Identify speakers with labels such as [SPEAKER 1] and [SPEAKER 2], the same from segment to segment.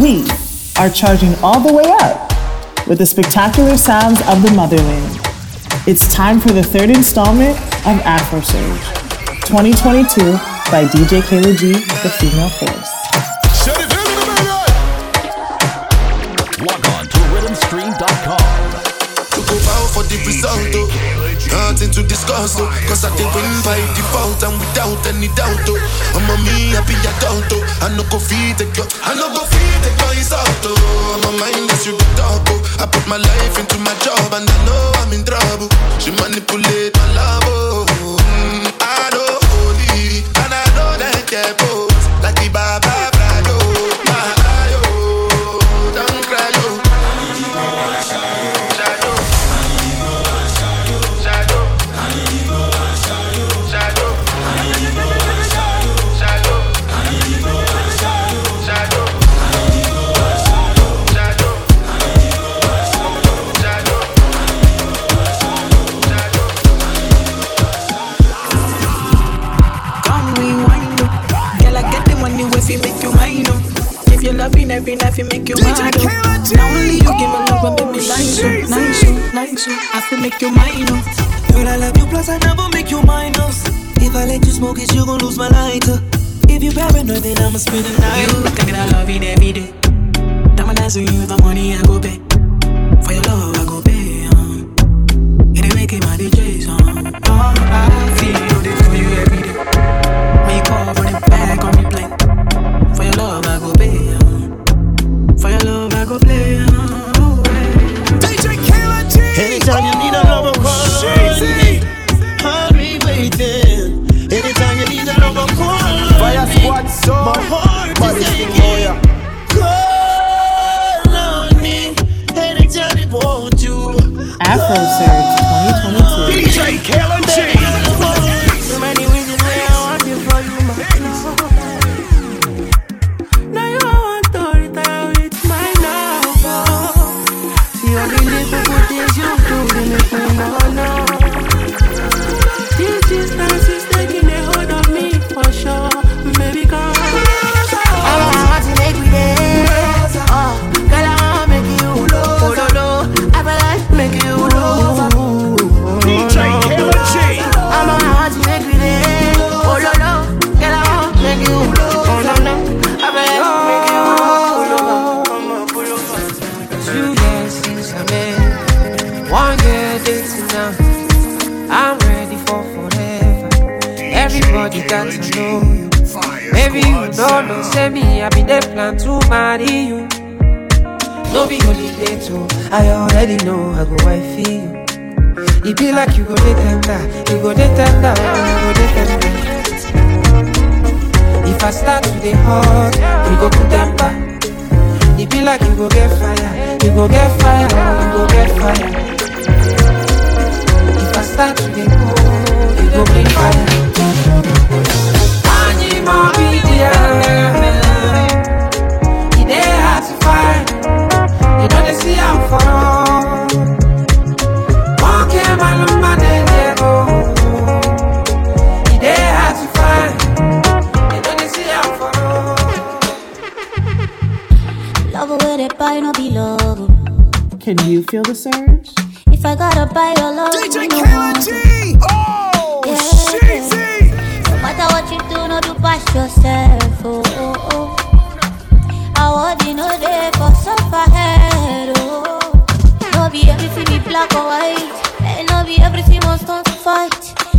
[SPEAKER 1] we are charging all the way up with the spectacular sounds of the motherland. It's time for the third installment of Afro Surge 2022 by DJ Kayla G, The Female Force.
[SPEAKER 2] something to
[SPEAKER 3] discuss, oh. Cause I did win by default and without any doubt, oh. I'm a me happy adult, oh. I no go feed the girl, I no go feed the boys out, oh. I'm a mind that's you talk, oh. I put my life into my job and I know I'm in trouble. She manipulate my love, oh. Mm, I know oh, holy, and I know that they're both like the Baba.
[SPEAKER 4] every night, you make you mine. Oh. Only you give me love and make me nice, oh, nice, oh, nice. I feel make you mine.
[SPEAKER 5] Girl, I love you, plus I never make you minus. If I let you smoke it, you gon' lose my lighter. If you paranoid, then I'ma spend the night.
[SPEAKER 4] You think that I love it every day. Diamond eyes on you, the money I go pay.
[SPEAKER 1] Afro Surge 2022.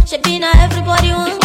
[SPEAKER 6] Shabina, everybody
[SPEAKER 7] wants.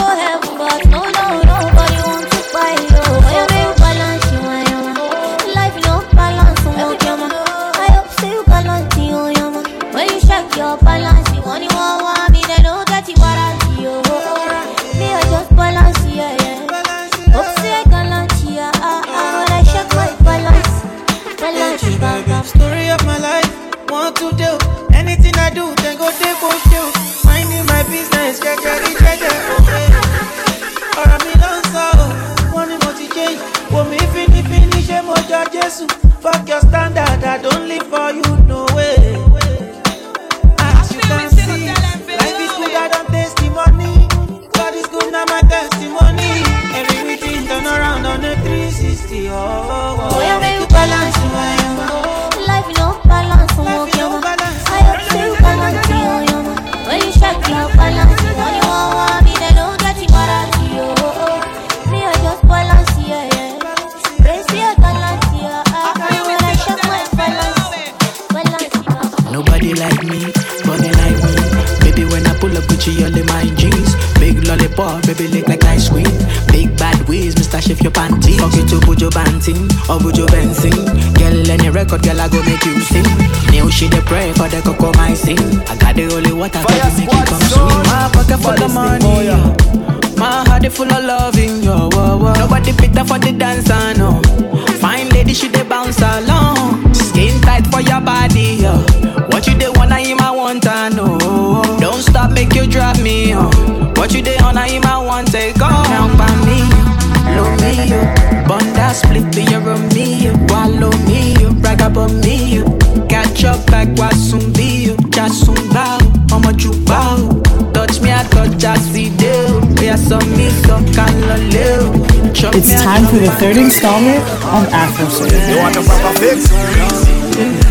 [SPEAKER 1] It's time for the third installment of Afro Surge.
[SPEAKER 8] You want a proper fix?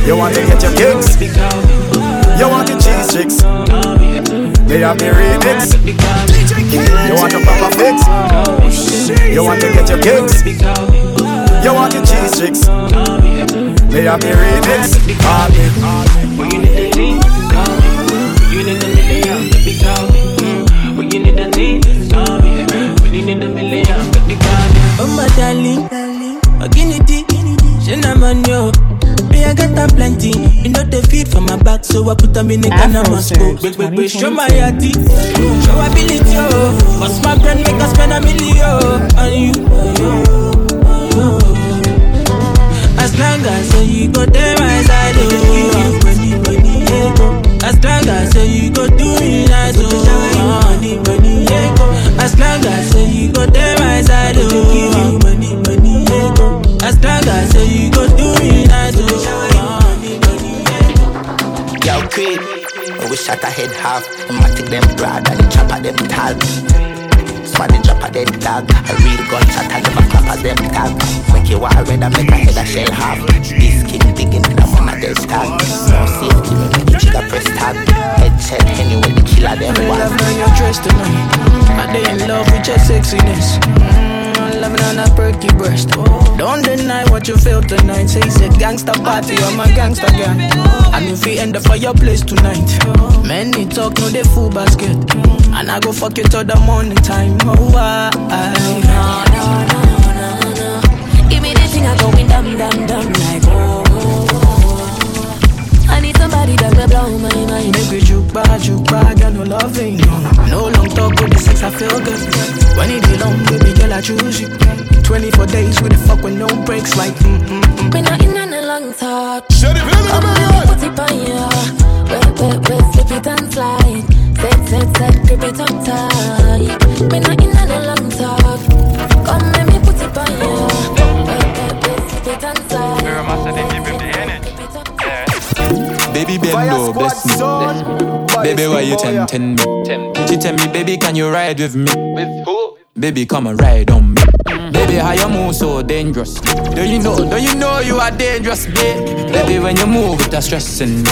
[SPEAKER 8] You want to get your kicks? You want the cheese chicks? They have the remix. You want a proper fix? You want to get your kicks? You want the cheese chicks? They have the remix.
[SPEAKER 5] Oh my darling, a guinea tea, cinnamon yo. Me I get a plenty, you know the feed for my back, so I put them in the can of
[SPEAKER 1] Afro
[SPEAKER 5] my
[SPEAKER 1] Surge
[SPEAKER 5] scope. Big big big, show my
[SPEAKER 1] 2022.
[SPEAKER 5] yati, show ability oh. Bust my brain, make us spend a million on you. As long as you go there my side, oh. Money, money, yeah. As long as you go do me nice, oh. Money, money, yeah. As long as say you go there my side, oh. Money, money, yeah. As long as say you go do me nice, oh. Money, money, yeah.
[SPEAKER 9] Yo, creep. I wish shot a head half. Matic them broad and the chopper them tall. Smarty drop a dead dog. A real gun shot and never clap as them tag. Make you war red and make a head a shell half. This kid digging in the man a dead tag. No safety, me make the trigger press tag. Head check anyway, the killer them
[SPEAKER 4] Me
[SPEAKER 9] one.
[SPEAKER 4] love how you dress tonight. I dey in love with your sexiness. Mm, I'm loving on that perky breast. Don't deny what you feel tonight. Say it's a gangster party, I'm a gangster gang. And if we end up for your place tonight, many talk no they full basket. And I go fuck you till the morning time. Oh, I,
[SPEAKER 7] Give me the thing, I going dum dum dum blow my mind.
[SPEAKER 4] Make we juke back, juke back, girl, no loving. No long talk with the sex, I feel good. When it be long, baby girl, I choose you. 24 days with the fuck with no breaks, like mm mm mm.
[SPEAKER 7] Me not in on a long talk.
[SPEAKER 8] Shut it,
[SPEAKER 7] Come on, let put it on ya. Wait, wait, wait, slip it and slide. Set, set, set, grip it up tight. Me not in
[SPEAKER 10] Baby, why you
[SPEAKER 8] Baddest thing, yeah.
[SPEAKER 10] tempting me? She tell me, baby, can you ride with me? With who? Baby, come and ride on me. Mm-hmm. Baby, how you move so dangerous? Do you know? Do you know you are dangerous, babe? Baby, when you move, it's stressing me.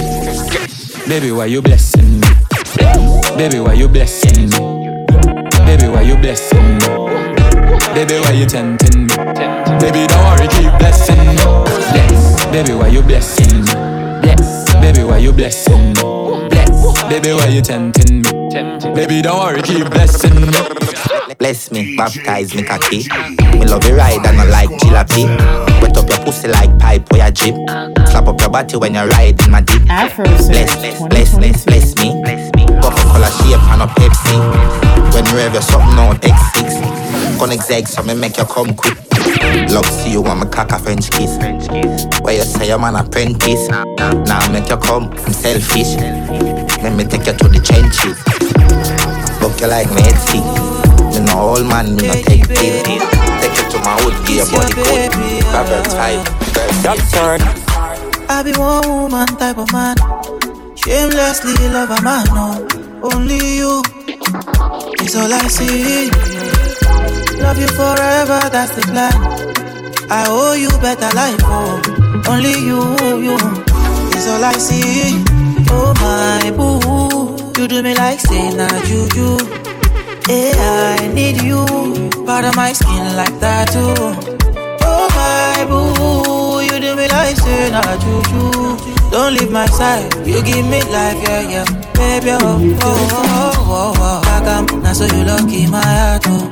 [SPEAKER 10] Baby, why you blessing me? Baby, why you blessing me? Baby, why you blessing me? Baby, why you tempting me? Baby, don't worry, keep blessing me. Bless. Baby, why you blessing me? Bless. Baby, why you blessing me? Bless. Baby, why you tempting me? Baby, don't worry, keep blessing me.
[SPEAKER 9] Bless me, baptize me cocky. Me love you ride and I like jalopy. Wet up your pussy like pipe or your jeep. Slap up your body when you ride in my deep.
[SPEAKER 1] Afro
[SPEAKER 9] Bless,
[SPEAKER 1] Surge
[SPEAKER 9] bless, bless, bless, bless me. Coca-Cola shape and a Pepsi. When you have your something on X6. Gonna exeg so me make you come quick. Love see you want me cock a French kiss. Where you say I'm an apprentice. Now make you come, I'm selfish. Me take you to the trenches. Book you like me see. Me no old man, me no take pill. Take you to my give your body good. Proverbs 5, verse 6.
[SPEAKER 5] I be one woman type of man. Shamelessly love a man, no. Only you is all I see. Love you forever, that's the plan. I owe you better life, oh. Only you, you is all I see. Oh my boo, you do me like say na juju. Yeah, I need you, part of my skin like that too. Oh my boo, you do me like say na juju. Don't leave my side, you give me life, yeah, yeah. Baby, oh, oh, oh, oh, oh. I
[SPEAKER 11] am. Now so you lucky my heart, oh.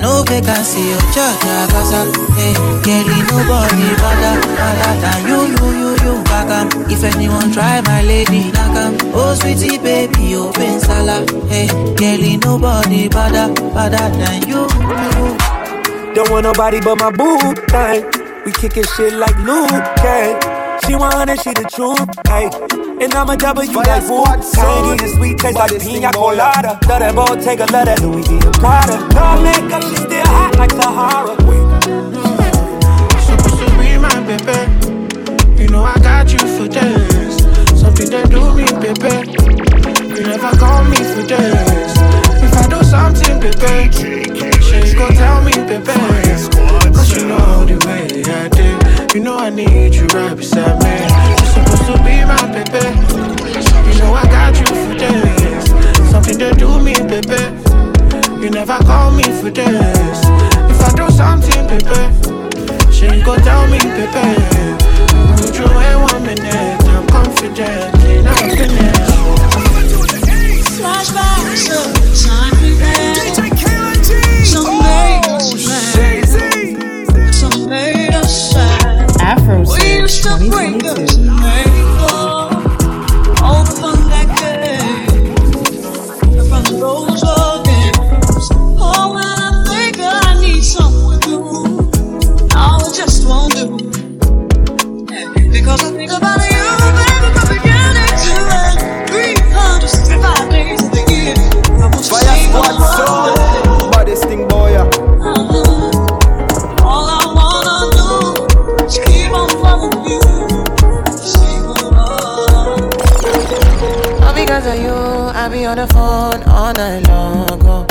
[SPEAKER 11] No vacancy, oh, cha-cha, casa. Hey, girlie, nobody better, better than you, you, you, you, back am. If anyone try my lady, knock am. Oh, sweetie, baby, oh, open sala. Hey, girlie, nobody better, better than you.
[SPEAKER 12] Don't want nobody but my boo thing. We kicking shit like Luke Cage. She want it, she the truth, hey. And I'm a W like Wu Tang. Eating sweet taste like pina colada. Love that Bottega, love that Louis V and Prada. No makeup, she still hot like Sahara.
[SPEAKER 13] Supposed to be my baby. You know I got you for days. Something that do me, baby. You never call me for days. If I do something, baby, she go tell me, baby. You know the way I did. You know I need you right beside me. You're supposed to be my baby. You know I got you for days. Something to do me, baby. You never call me for days. If I do something, baby, she go tell me, baby. Would you wait one minute? I'm confident in happiness.
[SPEAKER 14] Flashbacks of the time Thursday, 2022. On
[SPEAKER 15] the phone all night long. Oh.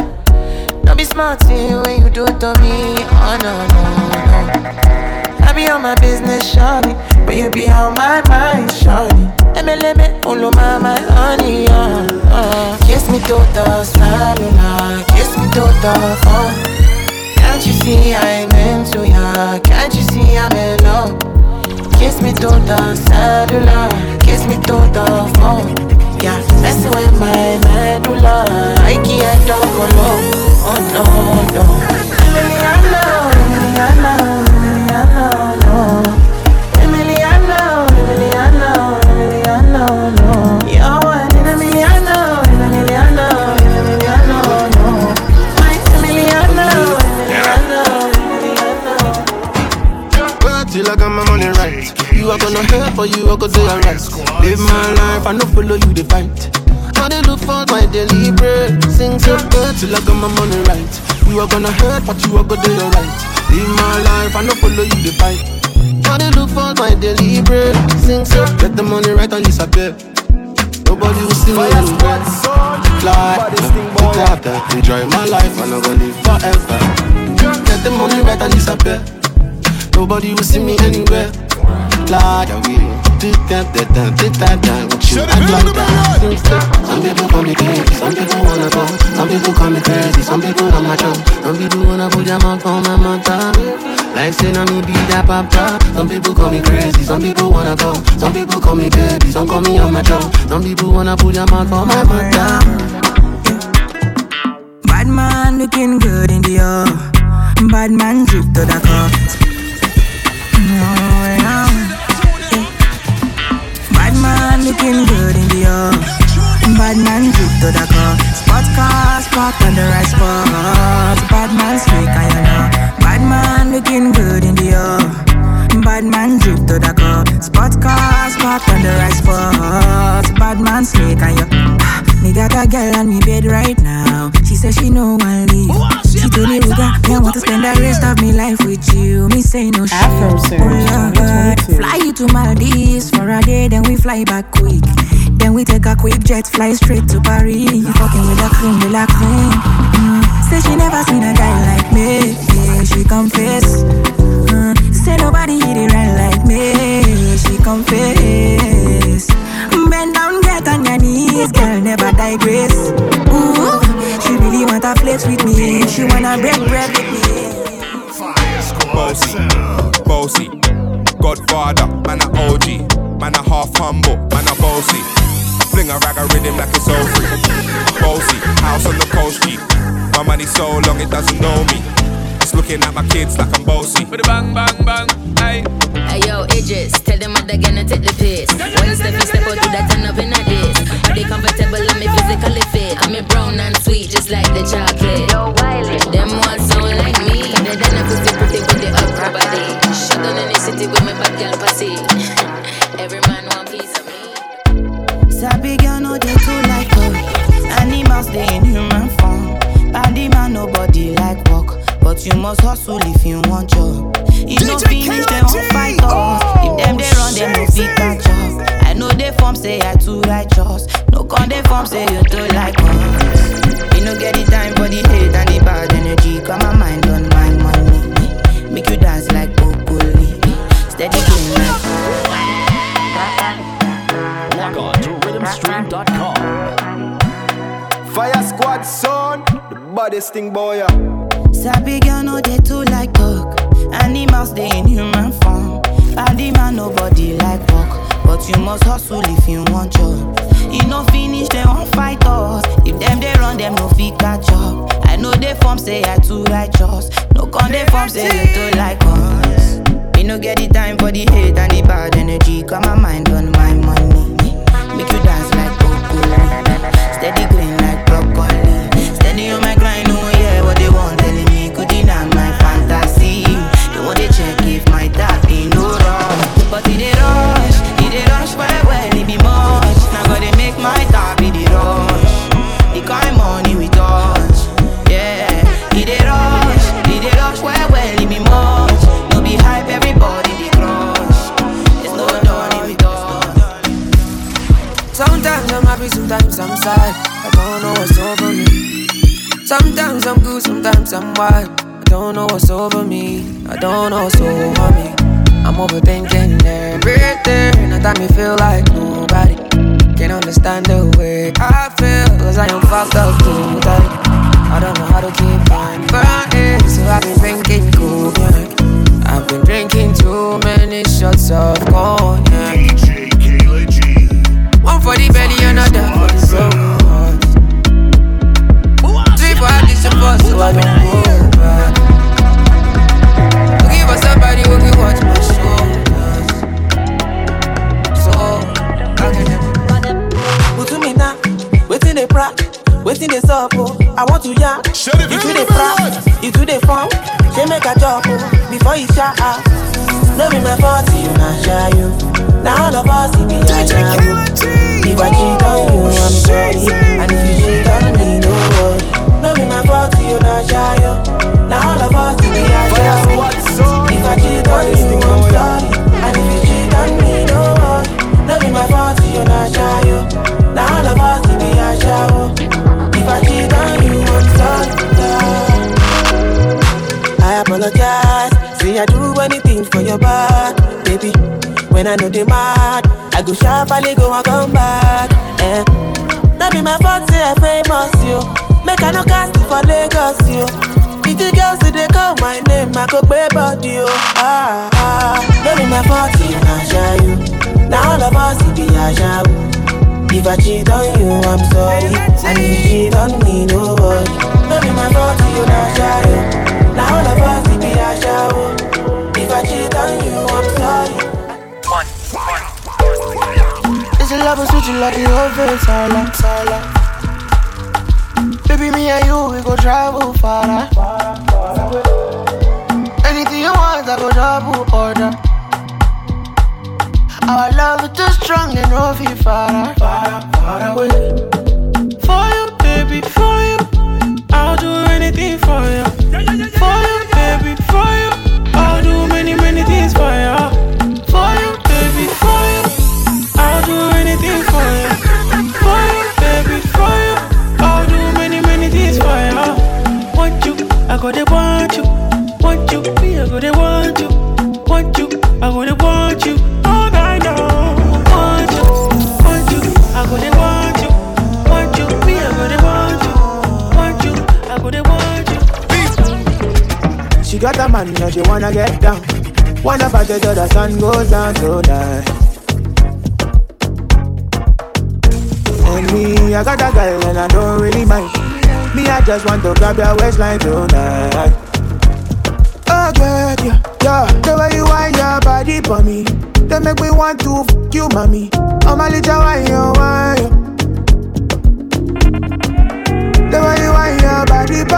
[SPEAKER 15] Don't be smart when you do it to me. Oh no, no, no. I be on my business, shawty. But you be on my mind, shawty. Emeleme, ulu my, my honey, uh, uh. Kiss me to the cellular, kiss me to the phone. Can't you see I'm into ya? Can't you see I'm in love? Kiss me to the cellular, kiss me to the phone. Yeah, messing with my medulla. I can't talk alone. Oh no, no.
[SPEAKER 13] Are gonna help or you are gonna do alright. Live my life, I no follow you the fight. I dey look for my daily bread. Sing so good till I got my money right. You are gonna hurt, but you are gonna do alright. Live my life, I no follow you the fight. I dey look for my daily bread. Sing so get the money right and disappear. Nobody will see me
[SPEAKER 8] squad soul.
[SPEAKER 13] Fly, look at. Enjoy my life, I'm gonna live forever. Get the money right and disappear. Nobody will see me anywhere. Like. Some people call me crazy, some people wanna go. Some people call me crazy, some people on my tongue. Some people wanna put their mouth on my mouth. Like say no me be that papa. Some people call me crazy, some people wanna go. Some people call me baby, some call me on my tongue. Some people wanna put their mouth on my mouth.
[SPEAKER 11] Bad man looking good in the air. Bad man drip to the Bad man looking good in the air. Bad man drip to the cup. Spot car, spot on the right. Bad man speak, I know. Bad man looking good in the air. Bad man drip to the cup. Spot car, spot on the right. Bad man slick and you. Me got a girl on me bed right now. She says she know I leave. She told me, Ruger, me I want to spend the rest of me life with you. Me say no shit. Oh, Lord. Fly you to Maldives for a day, then we fly back quick. Then we take a quick jet, fly straight to Paris. You fucking with a cream de la cream. Mm. Say she never seen a guy like me. Yeah, she confess. Mm. Say nobody hit it right like me. She confess. Bend down, get on your knees, girl, never digress. Ooh, really want to flex with me. She wanna break bread with me.
[SPEAKER 16] Bossy, bossy, Godfather, man a OG. Man a half humble, man a bossy. Fling a rag a rhythm like it's all free. Bossy, house on the coast G. My money so long it doesn't know me. It's looking at my kids like I'm bossy. With a bang bang bang, hey.
[SPEAKER 17] Hey yo, Idris, tell them what they're gonna take the piss. One step, you step out to that turn up in a this. Are they comfortable? I'm me physically fit. I'm a brown and sweet, just like the chocolate. Yo, Wiley, them ones sound like me. They done a pussy pretty with the upper body. Shut down in the city with my bad girl pussy. Every man
[SPEAKER 18] but you must hustle if you want job. You no finish dem wan fight us. If dem dey run dem no fit catch up. I know dey form say I too righteous. No con dey form say you too like us. You no get the time for the hate and the bad energy. Got my mind on my money. Make you dance like broccoli. Steady going like.
[SPEAKER 2] Log on to rhythmstream.com.
[SPEAKER 8] Fire squad son, the baddest thing boy. yeah.
[SPEAKER 18] Sabi girl no dey too like talk. Animals dey in human form. Body man nobody like work, but you must hustle if you want job. You no finish dem wan fight us. If them they run them no fit catch up. I know they form say I too righteous. No con dey form say you too like us. You no get the time for the hate and the bad energy. Got my mind on my money. Make you dance like broccoli. Steady green
[SPEAKER 19] I'm wild. I don't know what's over me. I don't know what's over me. I'm overthinking everything. At time me feel like nobody can understand the way I feel. Cause I am fucked up totally. I don't know how to keep on burning. So I've been drinking cognac. I've been drinking too many shots of cognac.
[SPEAKER 18] Waiting they sup, oh. I want to ya. You do the prac, you do the fun. She make a job, oh, before you shut up. No be my fault, you not shy oh. you. Now all of us, be a shy oh. If I cheat on you, I'm sorry. And if you cheat on me, no worry. No be my fault, you not shy you. Now all of us, be a shy If I cheat on you, I'm sorry. And if you cheat on me, no worry. No be my fault, you not shy When I know they mad, I go sharply go and come back. Eh. That be my fault, say I famous you. Make I no cast for Lagos, you. Pretty girls, say they call my name, I go pay body, you. Ah, ah. That be my fault, I shy you. Now all of us, it be a shy. If I cheat on you, I'm sorry. And if you cheat on me, no worry. That be my fault, not shy you. Now all of us, A
[SPEAKER 20] love switch like the face silent, silent. Baby, me and you, we go travel far. Anything you want, I go double order. Our love is too strong, and no feel far, far, far away. For you, baby, for you, I'll do anything for you. For you, baby, for you, I'll do many, many things for you. I go to want you, want you, me, I go to want you, want you, I go to want you, all night long. Want you, want you, I go they want you, want you, me, I go they want you, want you, I go they want you.
[SPEAKER 5] She got a man, now she wanna get down. Wanna party till the sun goes down tonight.
[SPEAKER 15] And me, I got a girl and I don't really mind. Me, I just want to grab your waistline tonight. Oh, yeah, yeah, yeah. The way you wind your body for me, they make me want to fuck you, mommy. I'm a little wine, you wine. The way you wind your body for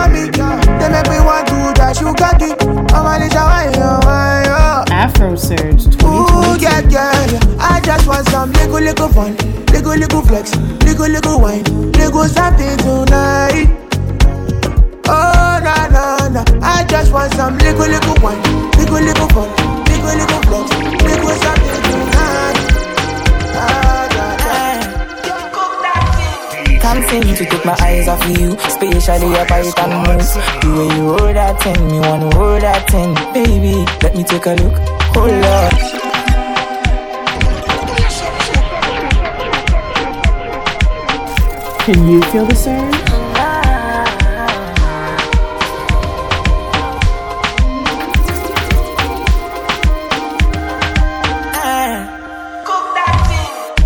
[SPEAKER 15] little, fun, little, little flex, little, little wine, little something tonight. Oh, na, na, na. I just want some little, little wine, little, little fun, little, little flex, little something tonight. Ah,
[SPEAKER 21] Can't seem to take my eyes off of you, especially your bite and move. The way you hold that thing, me wanna hold that thing, baby. Let me take a look. Hold up.
[SPEAKER 1] Can you feel the surge?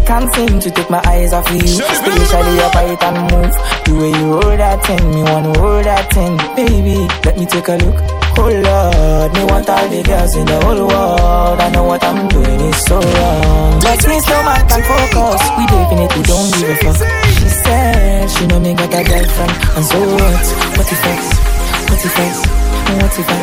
[SPEAKER 21] Can't seem to take my eyes off of you, especially your bite and move. The way you hold that thing, me wanna hold that thing, baby. Let me take a look. Oh Lord, me want all the girls in the whole world. I know what I'm doing is so wrong. But me so man can focus. We definitely don't give a fuck. She said she know me got a girlfriend, and so what? What if I? What if I? What if I?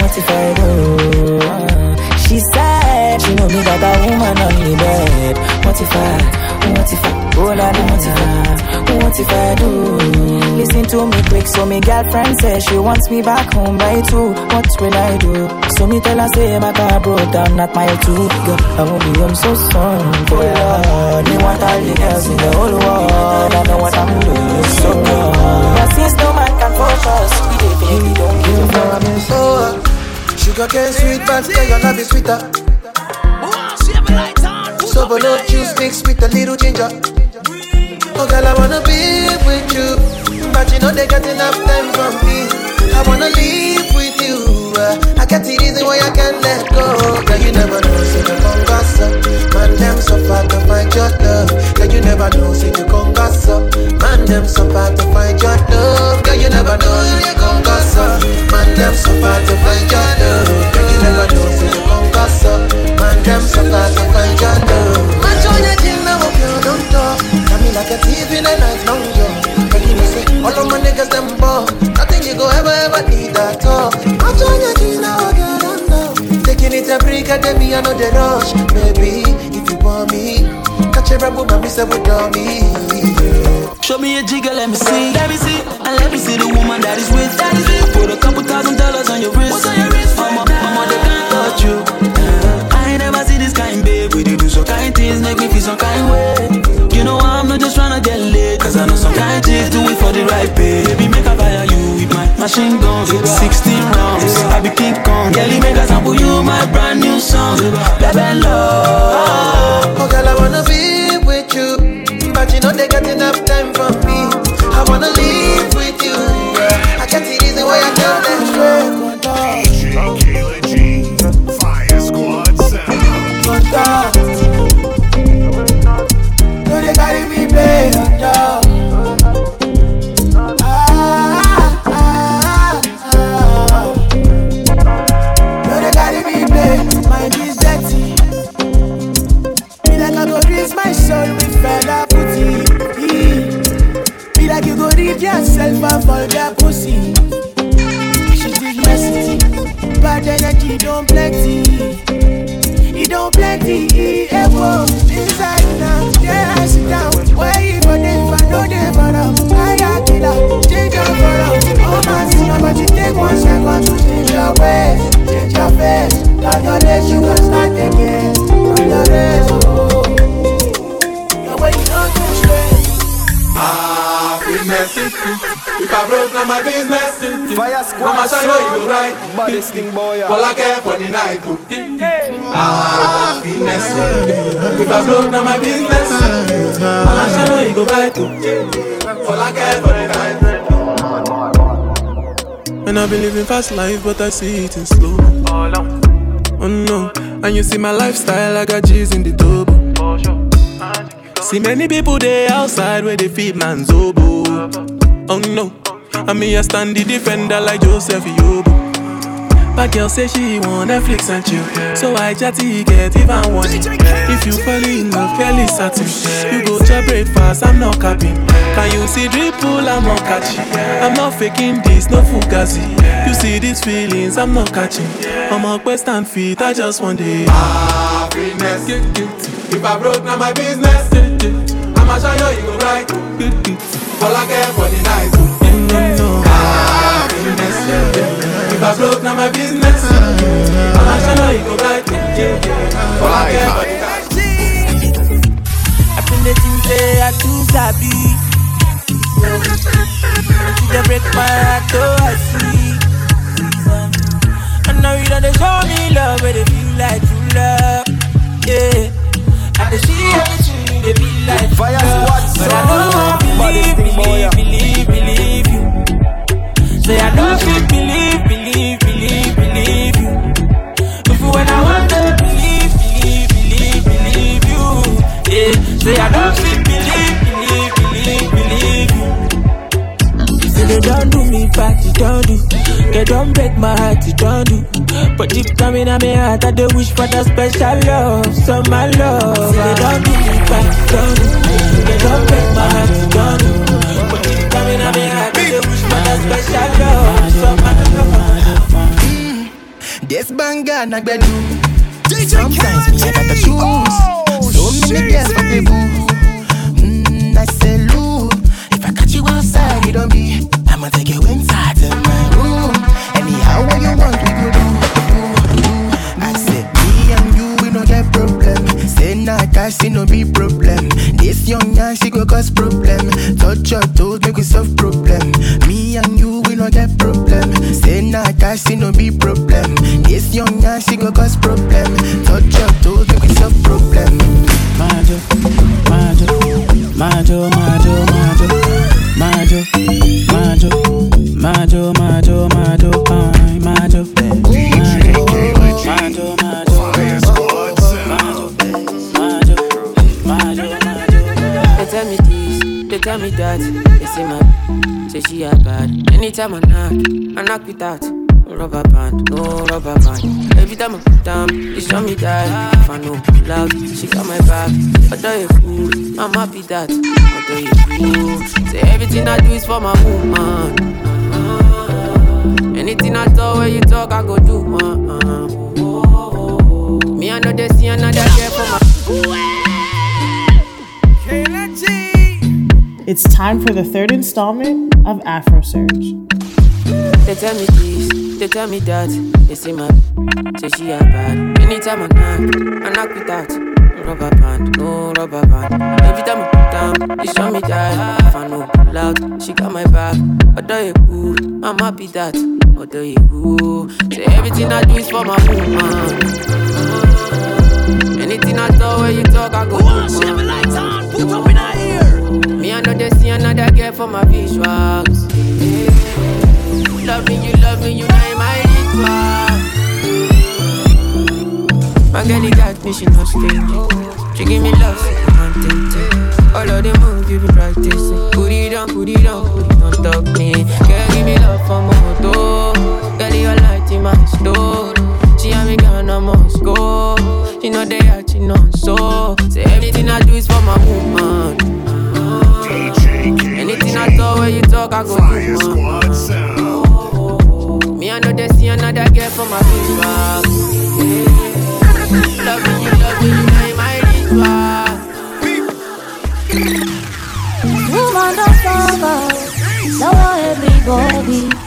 [SPEAKER 21] What if I do? She said she know me got a woman on the bed. What if I? What if I? Oh Lord, what if I? What if I do? Listen to me quick, so me girlfriend says she wants me back home by two. What will I do? So me tell her say my car broke down at mile two. Girl, I won't be home so soon. Oh Lord, me want all the girls in the whole world. I know what I'm doing so wrong. But since no man can focus, we definitely don't give a fuck.
[SPEAKER 15] Sugar cane sweet, but you love it sweeter? No juice mixed with a little ginger. Oh girl, I wanna be with you, but you know they got enough time from me. I wanna live with you. Uh, I get the reason why I can't let go. Girl, you never know, say you come gossip. Man, them so far to find your love. Girl, you never know, say you come gossip. Man, them so far to find your it a break, and then me I know the rush, baby. If you want me, catch a rebel, mommy say with me.
[SPEAKER 4] Show me a jigger, let me see. Let me see. And let me see the woman that is with. That is with. Put a couple thousand dollars on your wrist. What's on your wrist? Mama, mama, they can't touch you. Uh, I ain't never see this kind, babe. We do some kind things, make me feel some kind way. You know I'm not just tryna get laid. Cause I know some kind chicks do it for the right pay. Baby, make I machine gun. 16 rounds, I be King Kong. Girl, make a sample you my brand new song. Baby, love.
[SPEAKER 15] Oh, girl, I wanna be with you. But you know they got enough time for me. I wanna live with you. If I
[SPEAKER 22] broke, now my business. Fire squad. Mama, I know you right.
[SPEAKER 8] Baddest thing, boy.
[SPEAKER 22] All I care for the night. is ah, free. If I broke, now my business. Mama, I show you go right. All I care for the night.
[SPEAKER 15] And I've been living fast life, but I see it in slow. Oh, oh no, and you see my lifestyle, I got G's in the double.
[SPEAKER 22] See many people there outside where they feed man's oboe. Oh no, I mean I stand the defender like Joseph Yobo. But girl say she want Netflix and chill So I chatty get even one. If you fall in love, Kelly satin You go to breakfast, I'm not capping. Can you see dripple, I'm not catching. I'm not faking this, no fugazi. You see these feelings, I'm not catching. I'm on quest and feet, I just want it.
[SPEAKER 23] Happiness. If I broke, now my business. I'ma show you, you go right. All I care for the night. Happiness. If I broke, now my business. I'ma show you, you go right. All I care for the night.
[SPEAKER 4] I been the things say I too sabi. She dey break my heart, oh I see. And now you know they show me love, where they feel like true love. Yeah. And they see everything, they be like
[SPEAKER 8] Fire
[SPEAKER 4] love.
[SPEAKER 8] squad
[SPEAKER 4] But I don't
[SPEAKER 8] song. Baddest
[SPEAKER 4] believe,
[SPEAKER 8] thing, boy,
[SPEAKER 4] believe, believe, believe you. Say I don't feel believe, believe, believe, believe you. If when I want to believe, believe, believe, believe you. Yeah, say I don't feel believe, believe, believe, believe you. Say they don't do me back, you don't do. They don't break my heart, you don't do. But deep down in my heart, I do wish for that special love, so my love. Say they don't do me back, you don't do. They don't break my heart, you don't do.
[SPEAKER 15] This banger na gbedu. Sometimes me I gotta choose. So many girls for the boo. Mm, I say look, if I catch you outside, it don't be. I'ma take you inside to my room. Anyhow what you want, we do. I said me and you we no get problem. Say nah, cash it no be problem. This young man she go cause problem. Touch your toes make we solve problem. Me and you we no get problem. Say nah, cash it no be problem. This she go cause problem. Touch your toes make we solve problem.
[SPEAKER 24] Majo, Majo, Majo, Majo, Majo, Majo, Majo, Majo, Majo, Majo, ay, Majo, Majo, Majo,
[SPEAKER 19] They tell me this, they tell me that. They say my say she a bad. Anytime I knock, I knock without Although you fool, I'm happy that. Although you fool, say everything I do is for my woman. Anything I talk, when you talk, I go do. Me, I know they see another girl for my.
[SPEAKER 1] It's time for the third installment of Afro Surge.
[SPEAKER 19] They tell me this, they tell me that. They say my say she a bad. Anytime I knock, I knock without rubber band, no rubber band. Every time I put down, they show me that. If I know loud, she got my back. Although you cool, I'm happy that. Although you cool, say everything I do is for my woman. Uh-huh. Anything I talk, when you talk, I go do. Man. Put up in here. Me, I know they see another girl for my visuals. Yeah. Loving you, loving you, now my ritual. My girl, you got me, she not strange. She give me love, so I'm tempted. All of the moves you be practicing. Put it on, put it on, put it on top me. Girl, give me love for my moto. Girl, you light in my store. She and me gone, I must go. She know they are, she know so. Say everything I do is for my woman. Anything I talk, when you talk, I go do, man. Me, I know they see another girl for my. Yeah.
[SPEAKER 25] Love
[SPEAKER 7] you,
[SPEAKER 26] love you, now you
[SPEAKER 27] my ritual. You
[SPEAKER 26] want us over, everybody.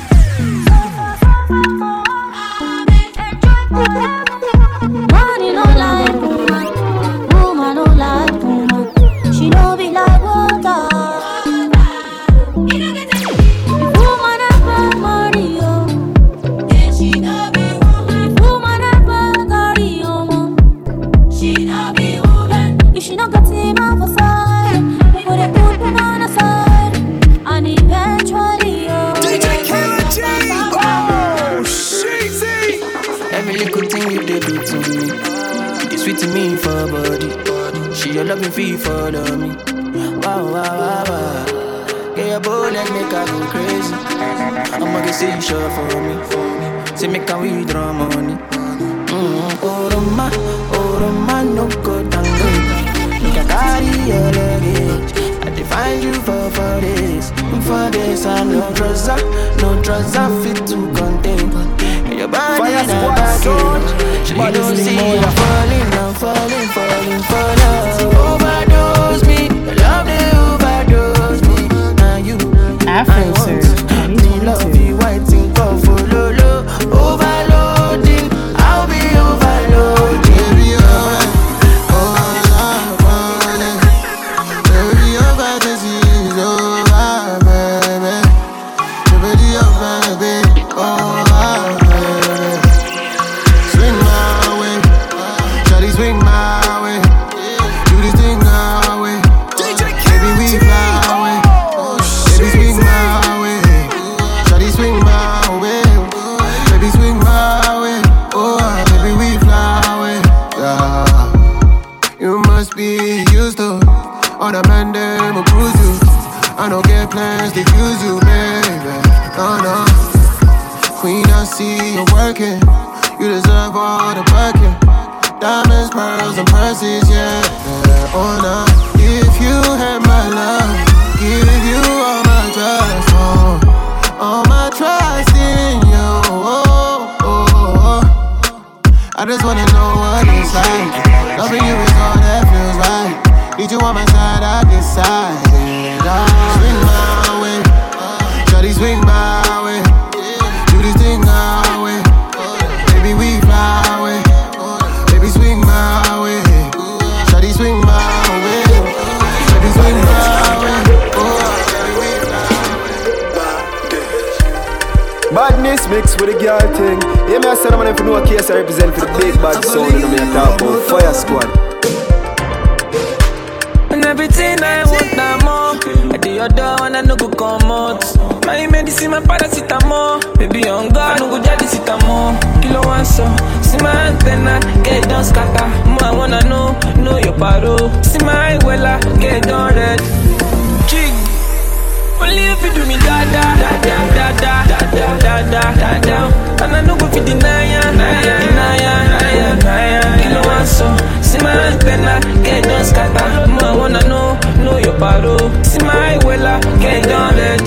[SPEAKER 26] Scatter. I wanna know, know your paro. See my wella, get down red.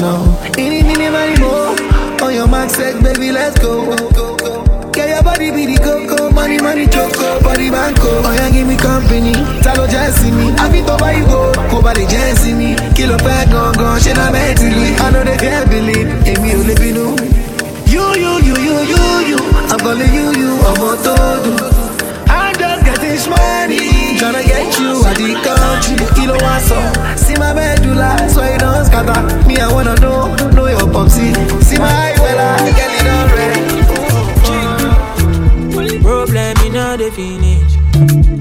[SPEAKER 26] No.
[SPEAKER 27] Any, any, money more. On your mark, set, baby, let's go. Get your body be the coco, money, money, choco, body banco. Oh, yeah, give me company. Talo Jesse me. I be to buy go. Go by the Jesse me. Kilo pack, gone, gone. Shit, I'm mentally. I know they can't believe. Amy, you live in You, you, you, you, you, you. I'm calling you, you. I'm on todo. The country. Kilo one so. See my medulla, so you don't scatter. Me, I wanna know, know your popsy. See my well, I get it already.
[SPEAKER 26] Problem in all the finish.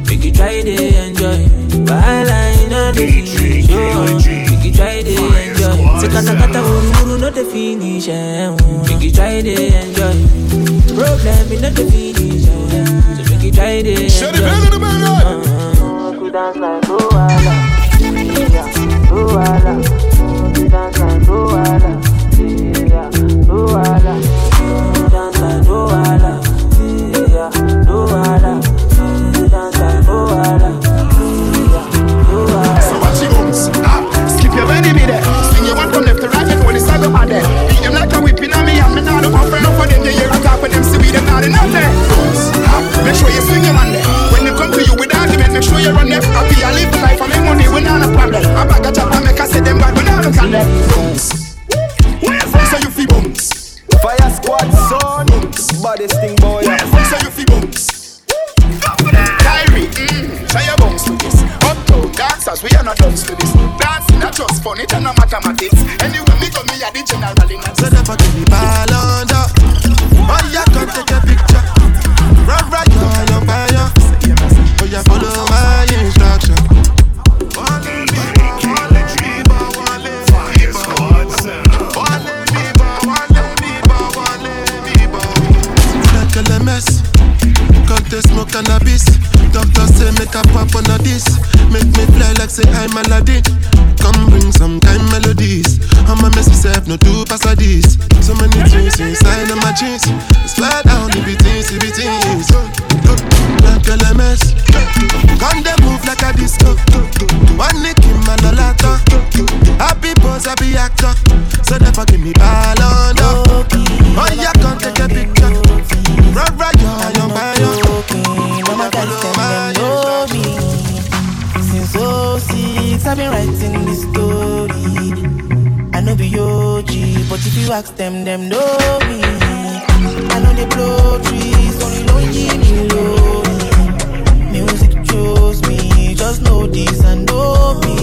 [SPEAKER 26] Make you try to enjoy. Wahala in the finish. Oh, make you try to enjoy. Say kata kata buru buru no the finish. Make you try to enjoy. Problem in all the finish. So make you try to enjoy. Shut it down to the. Dance like Luala. Yeah, Luala. Could dance like Luala. Yeah, Luala. Yeah.
[SPEAKER 28] So watch your moves. Ah, skip your enemy there. Swing your one from left to right before the saga bad there. Beat like a whipping on me and me now the offer enough for them. They hear a talk when them see we them not enough there. Ah, make sure you swing your man there. Make sure you run them. Happy I live life and make money, we not a problem. I bag a chop and make I say them bad, we not look at
[SPEAKER 3] say hi melody. Come bring some kind melodies. I'm a mess self, no two pass. So many things inside of my jeans.
[SPEAKER 5] ask them, them know me. I know they blow trees, only lonely me low. Music chose me, just know this and know me.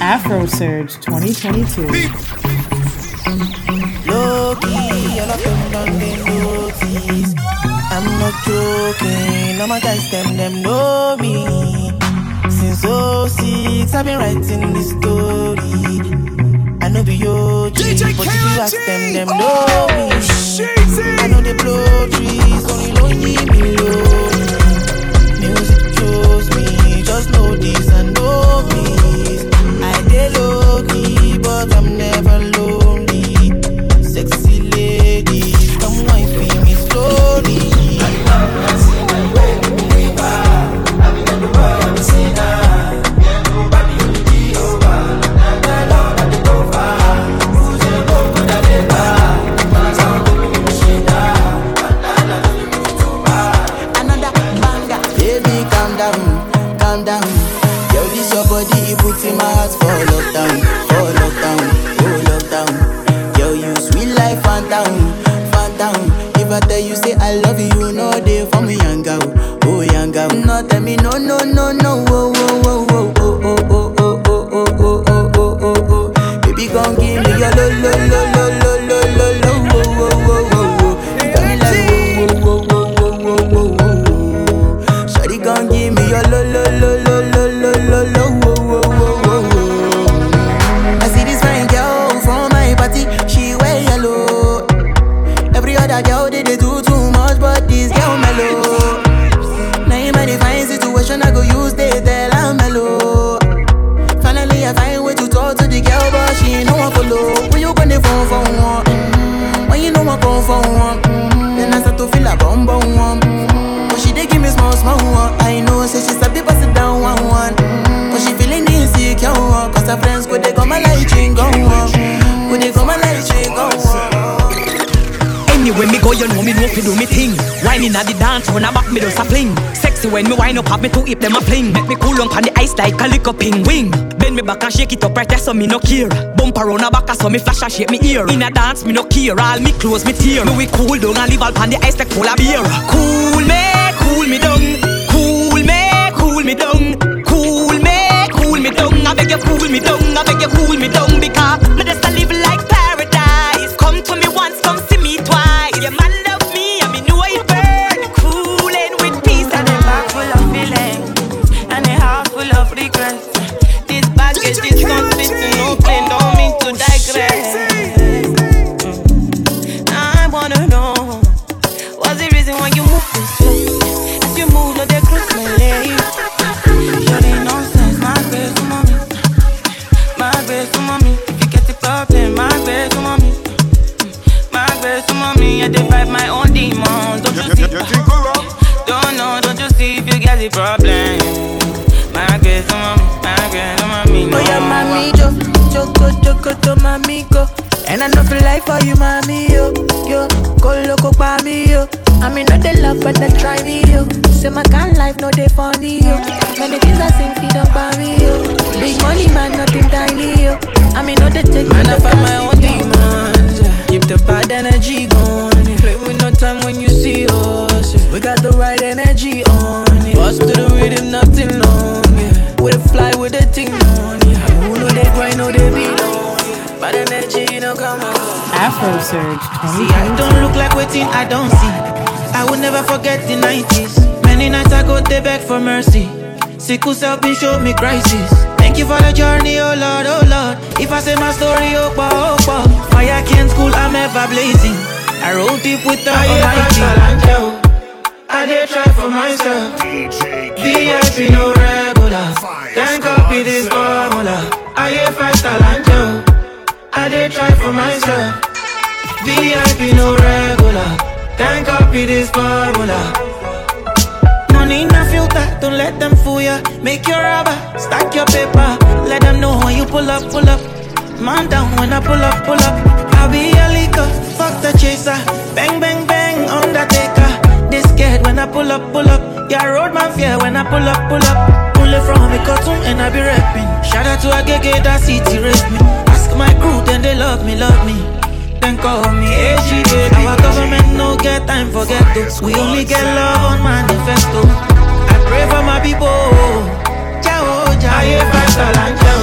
[SPEAKER 1] Afro Surge 2022.
[SPEAKER 5] Loki, they notice. I'm not joking, guys Since I've been writing this story, I know be your G, but you ask them, them know me.
[SPEAKER 27] pull like a
[SPEAKER 18] little ping wing. Bend me back and shake it up right there so me no care. Bump around a back so me flash and shake me ear. In a dance me no care, all me close me tear. Me we cool down and leave all pan the ice like full of beer. Cool me, cool me down. Cool me, cool me down. Cool me, cool me down. I beg you cool me down. I beg you cool me down because.
[SPEAKER 5] loco, choco to my amigo. And I know for life for you, mami yo, yo. Go loco pa me, yo. I mean, not the love, but they try me, yo. Say my kind life, no they funny, yo. Many things I sing, feed up by me, yo. Big money, man, nothing tiny, yo. I mean, not the take
[SPEAKER 4] Man, I find my own demons. Keep the bad energy going. Play with no time when you see us. We got the right energy on, it. Bust to the rhythm, nothing long, yeah. With fly, with the thing on, know they grind, know they energy, come.
[SPEAKER 1] Afro Surge
[SPEAKER 4] See, I don't look like waiting, I don't see. I will never forget the 90s. Many nights I go, they beg for mercy. Sickle cell been show me crisis.
[SPEAKER 5] Thank you for the journey, oh Lord, oh Lord. If I say my story, oh, oh, boy. Fire can't school, I'm ever blazing. I roll deep with the Almighty. I did try for myself. VIP no regular. Can't copy this formula. I hear five talent, yo. I did try for myself. VIP no regular. Can't copy this formula. Money a filter, don't let them fool ya. Make your rubber, stack your paper. Let them know when you pull up, pull up. Man down when I pull up, pull up. I'll be a leaker, fuck the chaser. Bang, bang, bang, undertaker. They scared when I pull up, pull up. Yeah, road man fear when I pull up, pull up. Pull it from a cartoon and I be rapping. Shout out to a gege that city race me. Ask my crew, then they love me, love me. Then call me AG baby. Our government no get time for ghetto. We only get love on manifesto. I pray for my people. Ciao, ciao. I hear five star and ciao.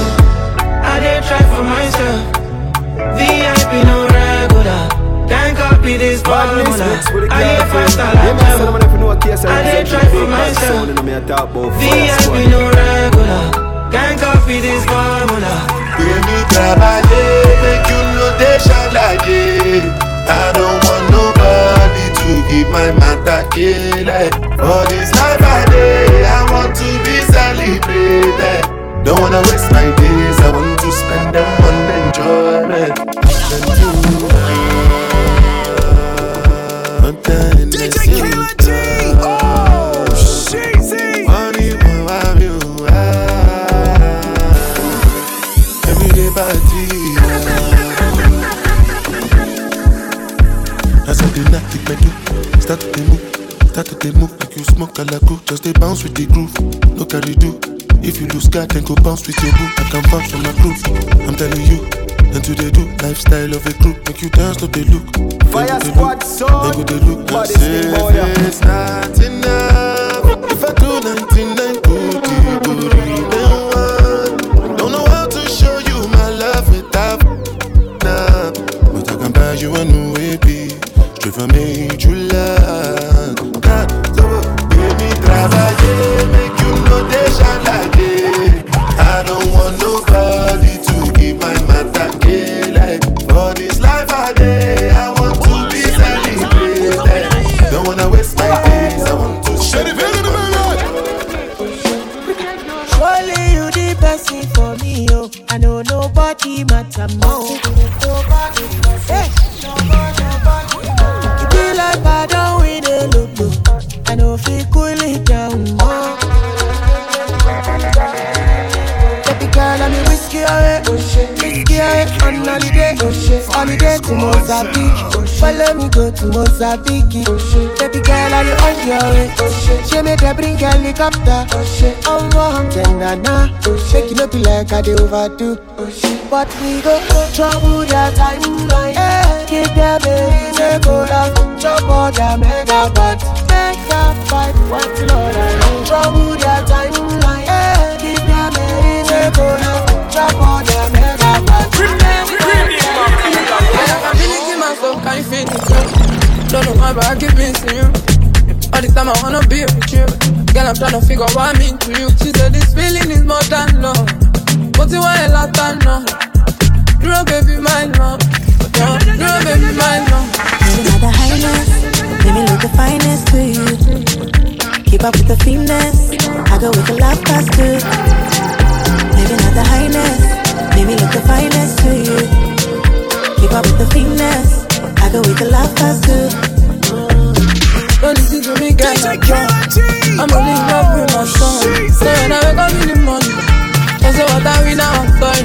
[SPEAKER 5] I did try for myself. VIP no regular. Can't copy this formula. I hear five star and ciao. I did try for myself. VIP no regular. Can't copy this formula.
[SPEAKER 3] Baby, travailler, make you know they shine like it. I don't want nobody to give my matter kill For this life I day, I want to be celebrated. Don't wanna waste my days, I want to spend them on enjoyment. And you, DJ KLT, As I did not keep my do, start to move, start to move like you smoke a like Just dey bounce with the groove, no carry do. If you lose God, then go bounce with your boo. I can bounce from my groove. I'm telling you, and to they do lifestyle of a group, make you dance, no they look.
[SPEAKER 8] Fire squad, son.
[SPEAKER 3] They go they look, and
[SPEAKER 8] Body
[SPEAKER 3] say
[SPEAKER 8] sing, yeah.
[SPEAKER 3] it's not enough. If I do 99 good, good, straight from made you love.
[SPEAKER 5] Holiday to Mozambique. Follow me go to Mozambique. Baby girl, are you on your way? She made her bring helicopter. Oh, then na. Shake it up like I do overdo. But we go trouble their timeline. Hey, give them a reason go down. Chop all their megabytes. Megabyte, what you know that Trouble their timeline. Hey, give them a reason go down. Chop
[SPEAKER 29] Don't know why, but I keep missing you. All this time I wanna be with you. Girl, I'm trying to figure what I mean to you. She said this feeling is more than love. But you want a lot of baby, my love. Baby, my love.
[SPEAKER 11] Highness, maybe look the finest to you. Keep up with the finesse, I go with the love past too. Maybe not the highness, maybe look the finest to you. Keep up with the finesse, I go with the love past too.
[SPEAKER 29] Don't listen to me, girl, I'm drunk. I'm only love with my song. So when I wake up in the morning, I say what I win now, I'm sorry.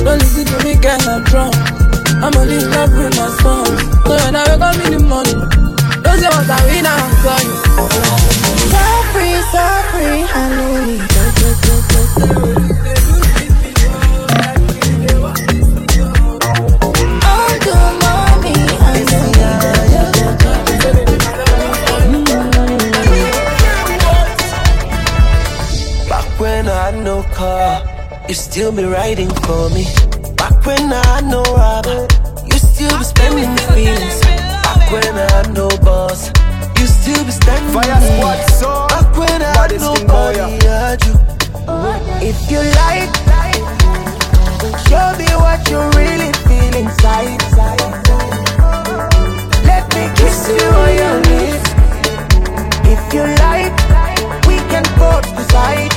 [SPEAKER 29] Don't listen to me, girl, I'm drunk. I'm only love with my song. So when I wake up in the morning, don't say what I win now, I'm sorry.
[SPEAKER 11] So free, so free, I know you.
[SPEAKER 30] you still be writing for me. Back when I had no rubber, you still be spending feelings. Back when I had no boss, you still be standing
[SPEAKER 8] Fire squad, so
[SPEAKER 30] Back when I had nobody, I you.
[SPEAKER 31] If you like, show me what you really feel inside. Let me kiss you on your lips. If you like, we can both decide.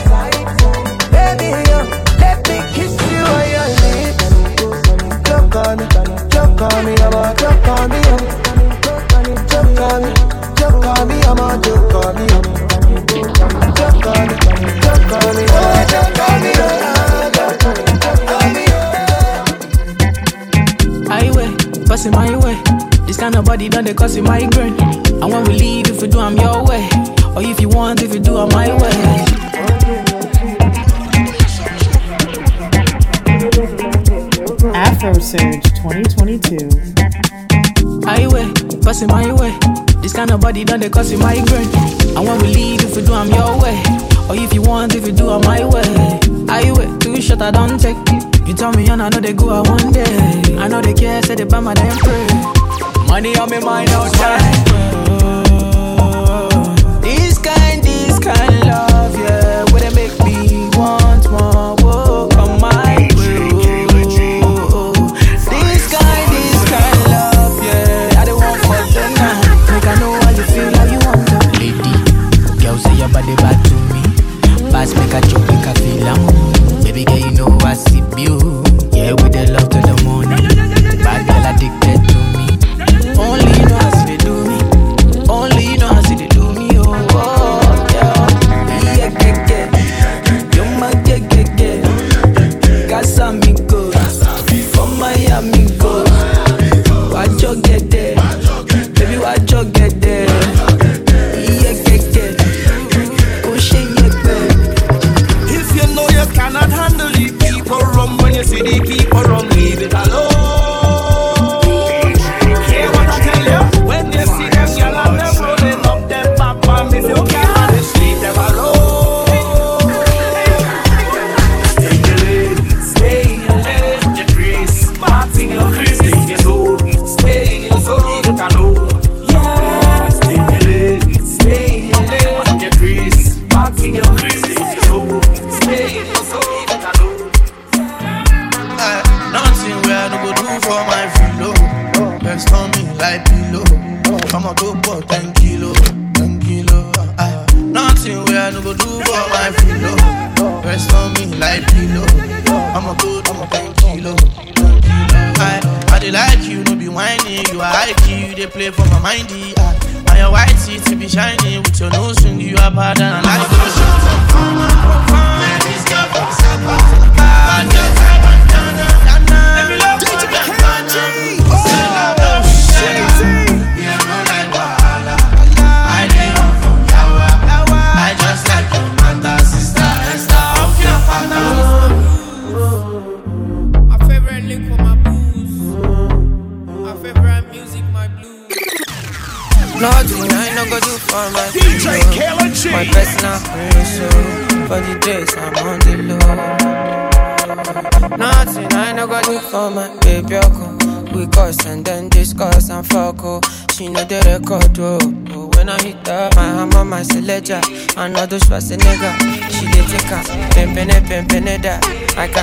[SPEAKER 31] Baby,
[SPEAKER 4] yeah. body done they cause you migraine. And when we leave, if you do, I'm your way. Or if you want, if you do, I'm my way.
[SPEAKER 1] Afro Surge 2022.
[SPEAKER 4] Highway, passing my way. This kind of body done they cause you migraine. And when we leave, if you do, I'm your way. Or if you want, if you do, I'm my way. Highway, too short, I don't take. You tell me, and I know they go out one day. I know they care, say they buy my day money
[SPEAKER 15] on my mind time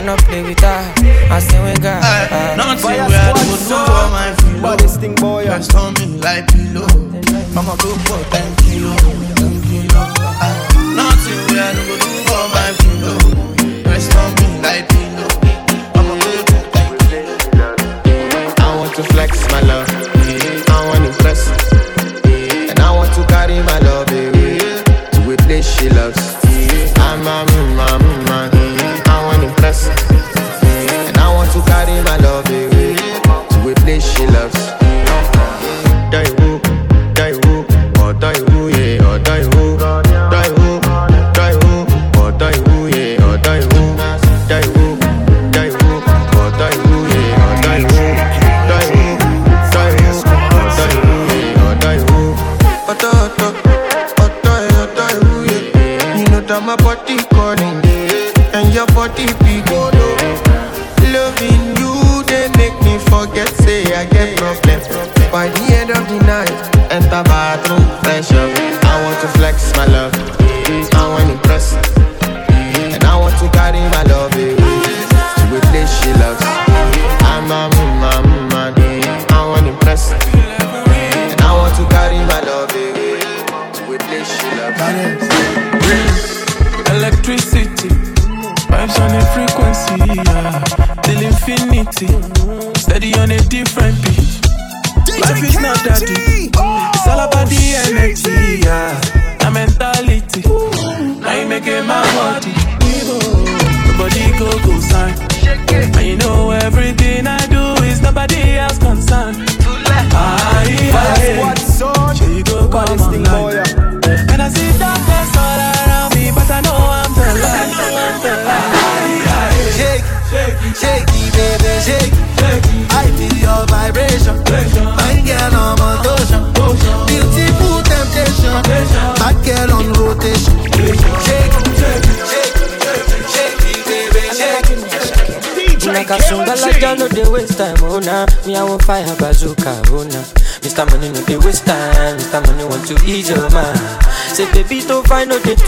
[SPEAKER 15] no play with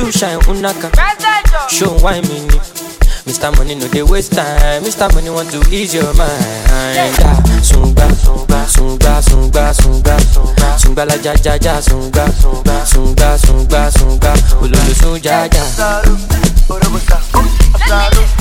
[SPEAKER 6] too shine, unaka Show why me ni Mr. Money no dey waste time. Mr. Money want to ease your mind. Ah, Sunga, sunga, sunga, sunga, sunga, sunga Sunga la ja ja ja, sunga, sunga, sunga, sunga, sunga Ululu sunja ja
[SPEAKER 26] Mr.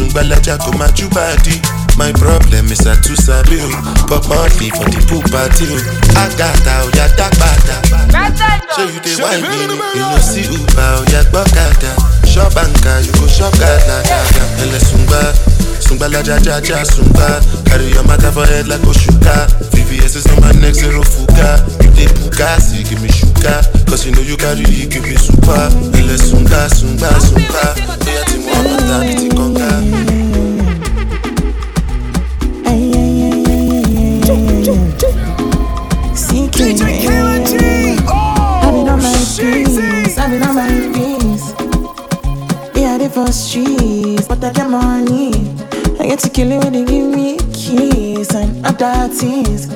[SPEAKER 3] me. Sungbalaja go my body. My problem is I too sabi o. Pop monthly for the pool party o. Agata oya dagbada. Show you the wine me, you no see Uber oya gbọ́kada. Shop anka you go shop gada gada. Ẹlẹ sungba, sungbalaja jaja sungba. Carry your matter for head like Oshuka. VVS is on my neck zero fuga. You dey bugasi give me sugar. Cause you know you carry it give me super. Ẹlẹ sunga sunga sunga. Oya ti mú ọ̀pọ̀ta bí ti kọ́ńgà.
[SPEAKER 11] The streets, but I get money. I get to kill it when they give me keys and other things.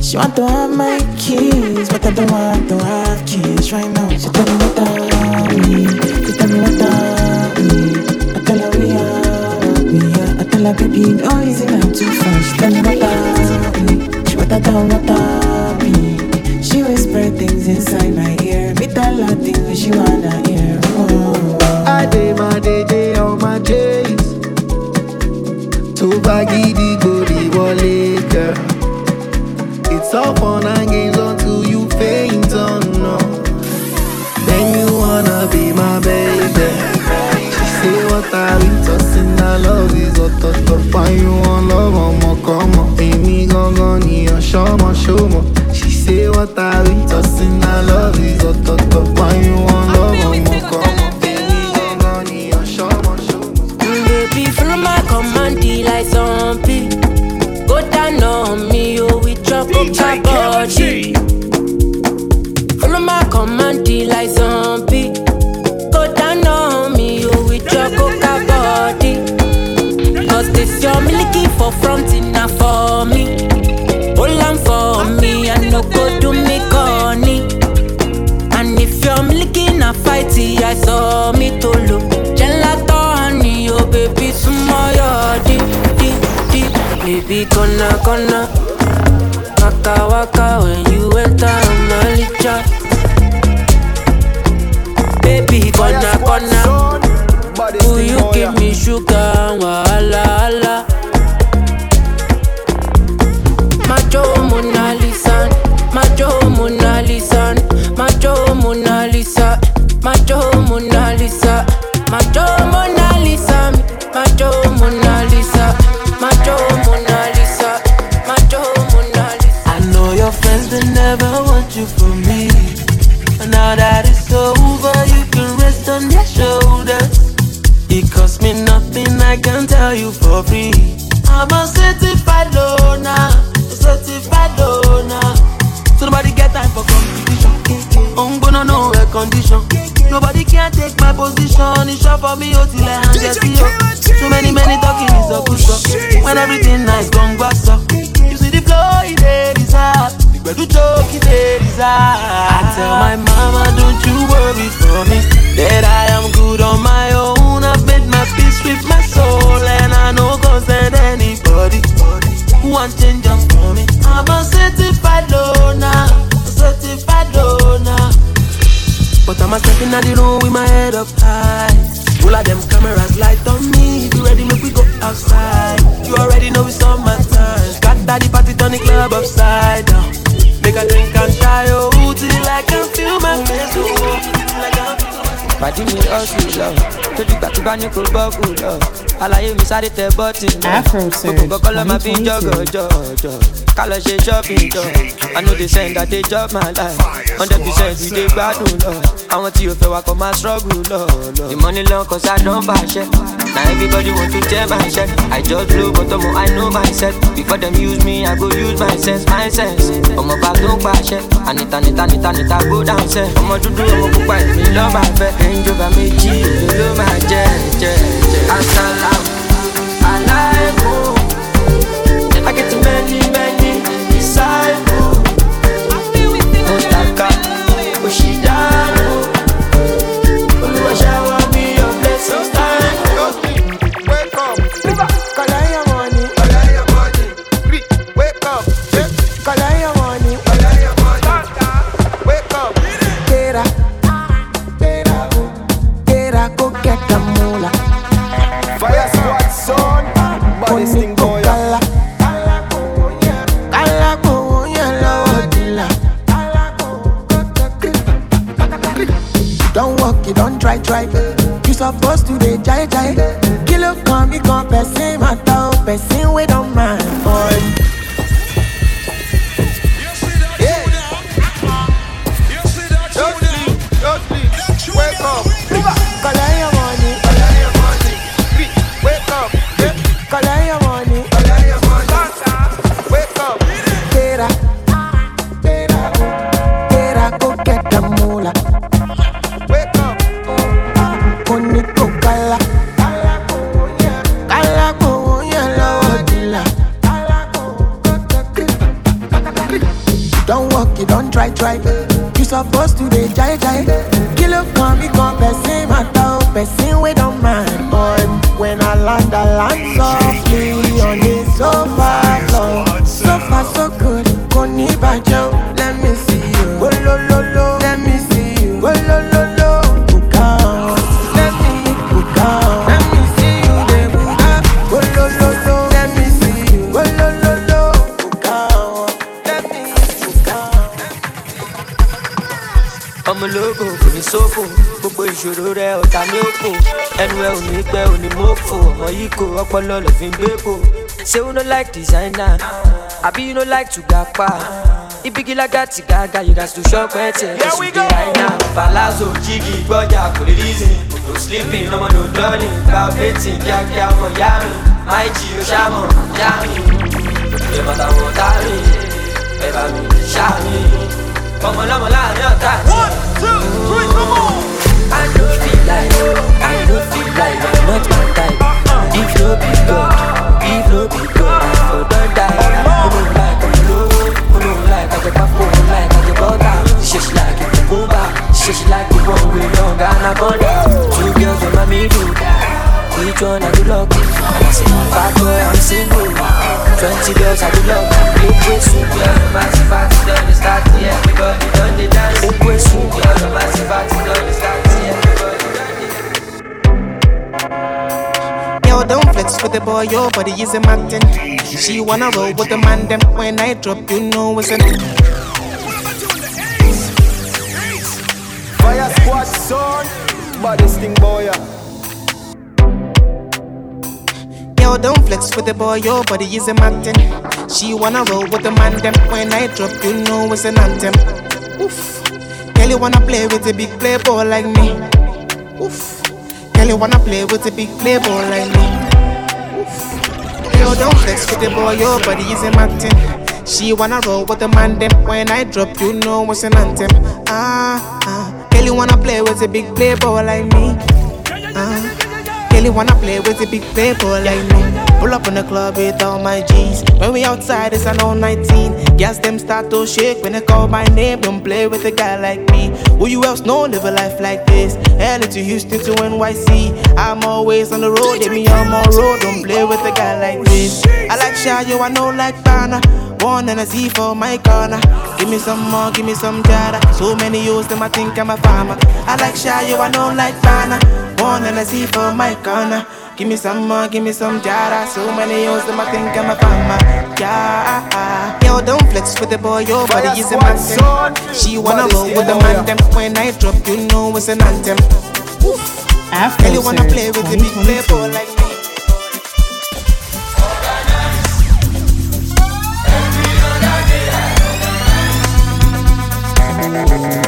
[SPEAKER 11] She want to have my keys, but I don't want to have keys right now. She tell me what I me, she tell me what I me. I tell her we are, we are. I tell her baby, no easy, I'm too fast. She tell me what I me, she what I don't what I be. She whisper things inside my ear, me tell her things she wanna hear. Oh.
[SPEAKER 26] I day my day day on my days. Tó bá gidi gbòdì wọlé girl. It's all fun and games until you faint on no. Then you wanna be my baby. She say what I be tossing, I love is ọ̀tọ̀ọ̀tọ̀. Why you want love ọmọ kọ́mọ? Èmi gangan ni ọ̀ṣọ́mọ ṣọ́mọ. She say what I be tossing, I love is ọ̀tọ̀ọ̀tọ̀. Why you want love ọmọ kọ́mọ? Èmi
[SPEAKER 6] my body. Follow my command, like zombie. Go down on me, oh, drop up my body. Cause this your milky for front enough for me. Hold on for me, I no go do me corny. And if you're milking a fighty, I saw me to look. Gelato oh baby, small your di di di. Baby, gonna gonna. Waka waka when you enter my licha. Baby, gonna gonna. Will you give me sugar? Wahala, hala. Macho Mona Lisa, Macho Mona Lisa, Macho Mona Lisa, Macho Mona Lisa, Macho Mona Lisa, Macho Mona
[SPEAKER 4] now that it's over, you can rest on their shoulders. It cost me nothing, I can tell you for free. I'm a certified certified. So nobody get time for competition. I'm gonna know condition. Nobody can take my position. It's for me. So many, many talking is a good. When everything nice, gone back up. You see the flow, it is hard. The better joke, it is. I tell my mama, don't you worry for me. That I am good on my own. I've made my peace with my soul, and I know any anybody. Want change just for me? I'm a certified loner, certified loner. But I'm a stepping out the room with my head up high. All of them cameras light on me. If you ready, make we go outside. You already know it's on my time. Got daddy party, turn the club upside
[SPEAKER 32] pàdé mi ọ̀sùn lọ tójú gbà ní kò bọ́ọ̀kù lọ àlàyé mi sáré tẹ bọ́tì náà gbogbo kọ́kọ́ lọ́ máa fi jọ́gọ̀ jọ̀jọ̀ ká lọ ṣe shopping jọ i no dey send i dey chop my life. Hundred percent we dey gbádùn lọ àwọn tí o fẹ́ wa kọ́ máa struggle lọ. the money long cause i don fàṣẹ na everybody want to tell my shirt i just blow but ọmọ i know myself before dem use me i go use my sense my sense. Ọmọ bá tó ń pàṣẹ ànita nita nita nita go down sẹ ọmọ dúdú ọmọ pupa èmi lọ́ọ́ máa ẹ̀ńjọba méjì ló ló máa jẹ jẹ jẹ. alaikum i get many many disciples mustaka oṣìdánù
[SPEAKER 15] Kilo come, me come, person matter, person we don't You supposed to be jai jai. Kilo come, me come, person matter, person we don't mind, boy. When I land, I land softly on the sofa
[SPEAKER 32] ìṣòro rẹ ọ̀tá ní òfò ẹnu ẹ ò ní pẹ́ ò ní mọ́fò ọmọ yìí kò ọpọlọ lọ fi ń gbé kò ṣé you no like designer? Àbí you no like to gapa ibigi lágàtì gàgà you gats to shop ẹ tiẹ̀ kí sì dé àìná palazzo jígì gbọ́jà kò lè reason no sleeping ọmọ no gba betting kíákíá ọmọ ìyá mi. Máì jí o ṣàmọ̀ ìyá mi. Ìjọba táwọn ọ̀tá mi. Ẹ bá mi ṣáà mi. Ọmọ lọmọ láàrin ọ̀tá one two three come on. I no feel like I no feel like I'm not my type. If no be God, if no be God, I for don't die. I don't like ọmọ lówó, I don't like àjẹpákó, mo like àjẹbọ́tà. Ṣé ṣe like ìkókóbá, ṣé ṣe like ìwọ̀n òwe long anaconda. Two girls on my middle, each one I do love. I say, bad boy, I'm single. Twenty girls I do love. Look way soon, girl, no party done, they start yeah, everybody done the dance. Look way soon, girl, no matter party done, they start
[SPEAKER 15] Yo, don't flex with the boy, your body is a mountain. She wanna roll with the man, them when I drop, you know it's a
[SPEAKER 8] Fire squad son, body sting boy.
[SPEAKER 15] Yo, don't flex with the boy, your body is a mountain. She wanna roll with the man, them when I drop, you know it's an anthem. Oof. Girl, you wanna play with a big playboy like me. Oof. You wanna play with a big playboy like me. Yo, don't flex with the boy, your body is a mountain. She wanna roll with the man, them when I drop, you know it's an anthem. Ah, ah. Girl, you wanna play with a big playboy like me. Ah.
[SPEAKER 5] Really wanna play with the big people like me. Pull up in the club with all my G's. When we outside, it's an all 19. Girls them start to shake when they call my name. Don't play with a guy like me. Who you else know live a life like this? LA to Houston to NYC. I'm always on the road, get me on my road. Don't play with a guy like this. I like Shayo, I know like Bana. One and a Z for my corner. Give me some more, give me some jada. So many years them I think I'm a farmer. I like Shayo, I know like Bana. One and see for my corner. Give me some more, give me some jada. So many years them I think I'm a farmer. Yeah, yo, don't flex with the boy, your body is a man. She wanna roll with the man them. When I drop, you know it's an anthem.
[SPEAKER 1] Afro
[SPEAKER 5] Girl, you wanna play with the big play boy like me.
[SPEAKER 33] ó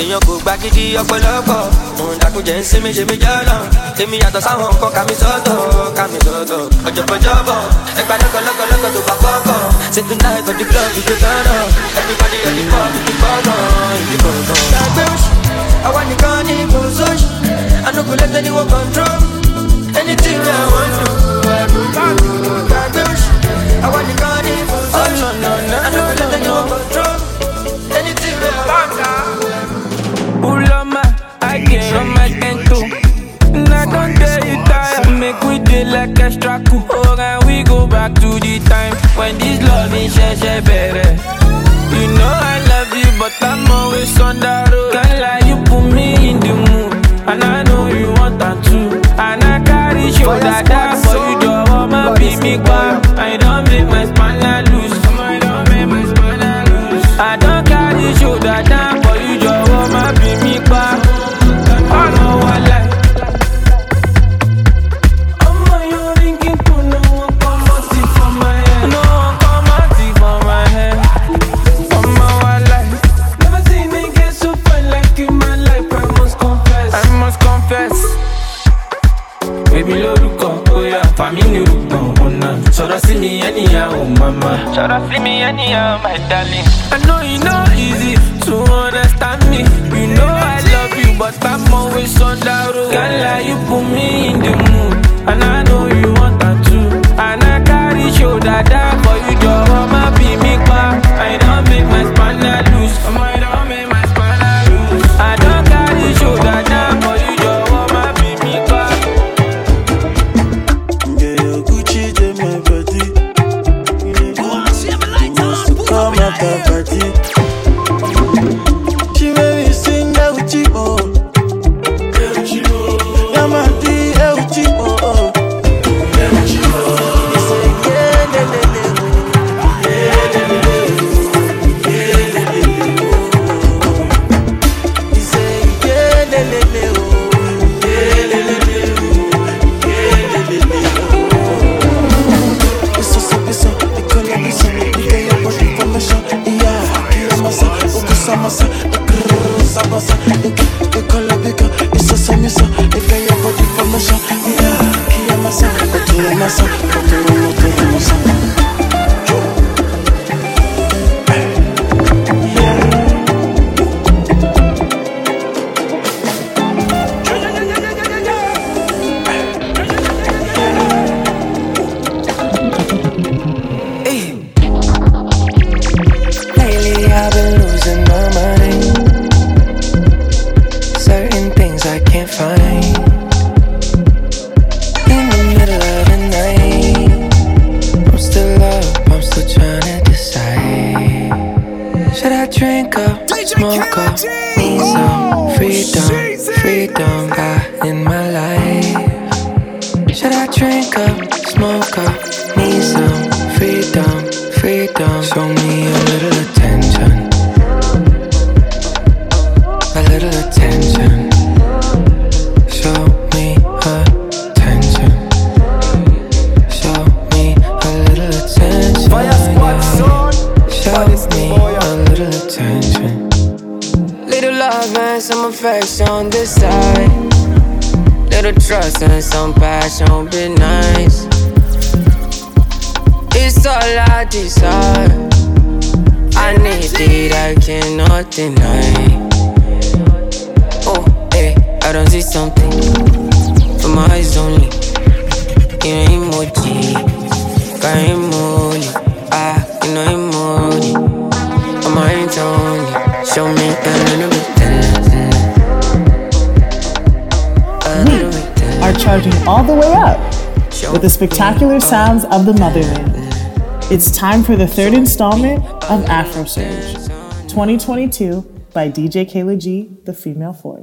[SPEAKER 33] èèyàn kò ọ̀pọ̀lọpọ̀. Òun dàkúnjẹ́ ń sinmi ṣe mí èmi yàtọ̀ sáwọn nǹkan sọ́tọ̀ sọ́tọ̀. Ọ̀jọ̀bọ̀jọ̀bọ̀ ẹgbà lọ́kọ̀lọ́kọ̀lọ́kọ̀ tó bá go gbọ́ngàn. gbàgbé oṣù? Àwa nìkan ní sóṣù. Ní wọ́n i wan do ẹ̀rù oṣù? Àwa nìkan ní
[SPEAKER 32] ukusa
[SPEAKER 1] the spectacular sounds of the motherland. It's time for the third installment of Afro Surge 2022 by DJ Kayla G, The Female Force.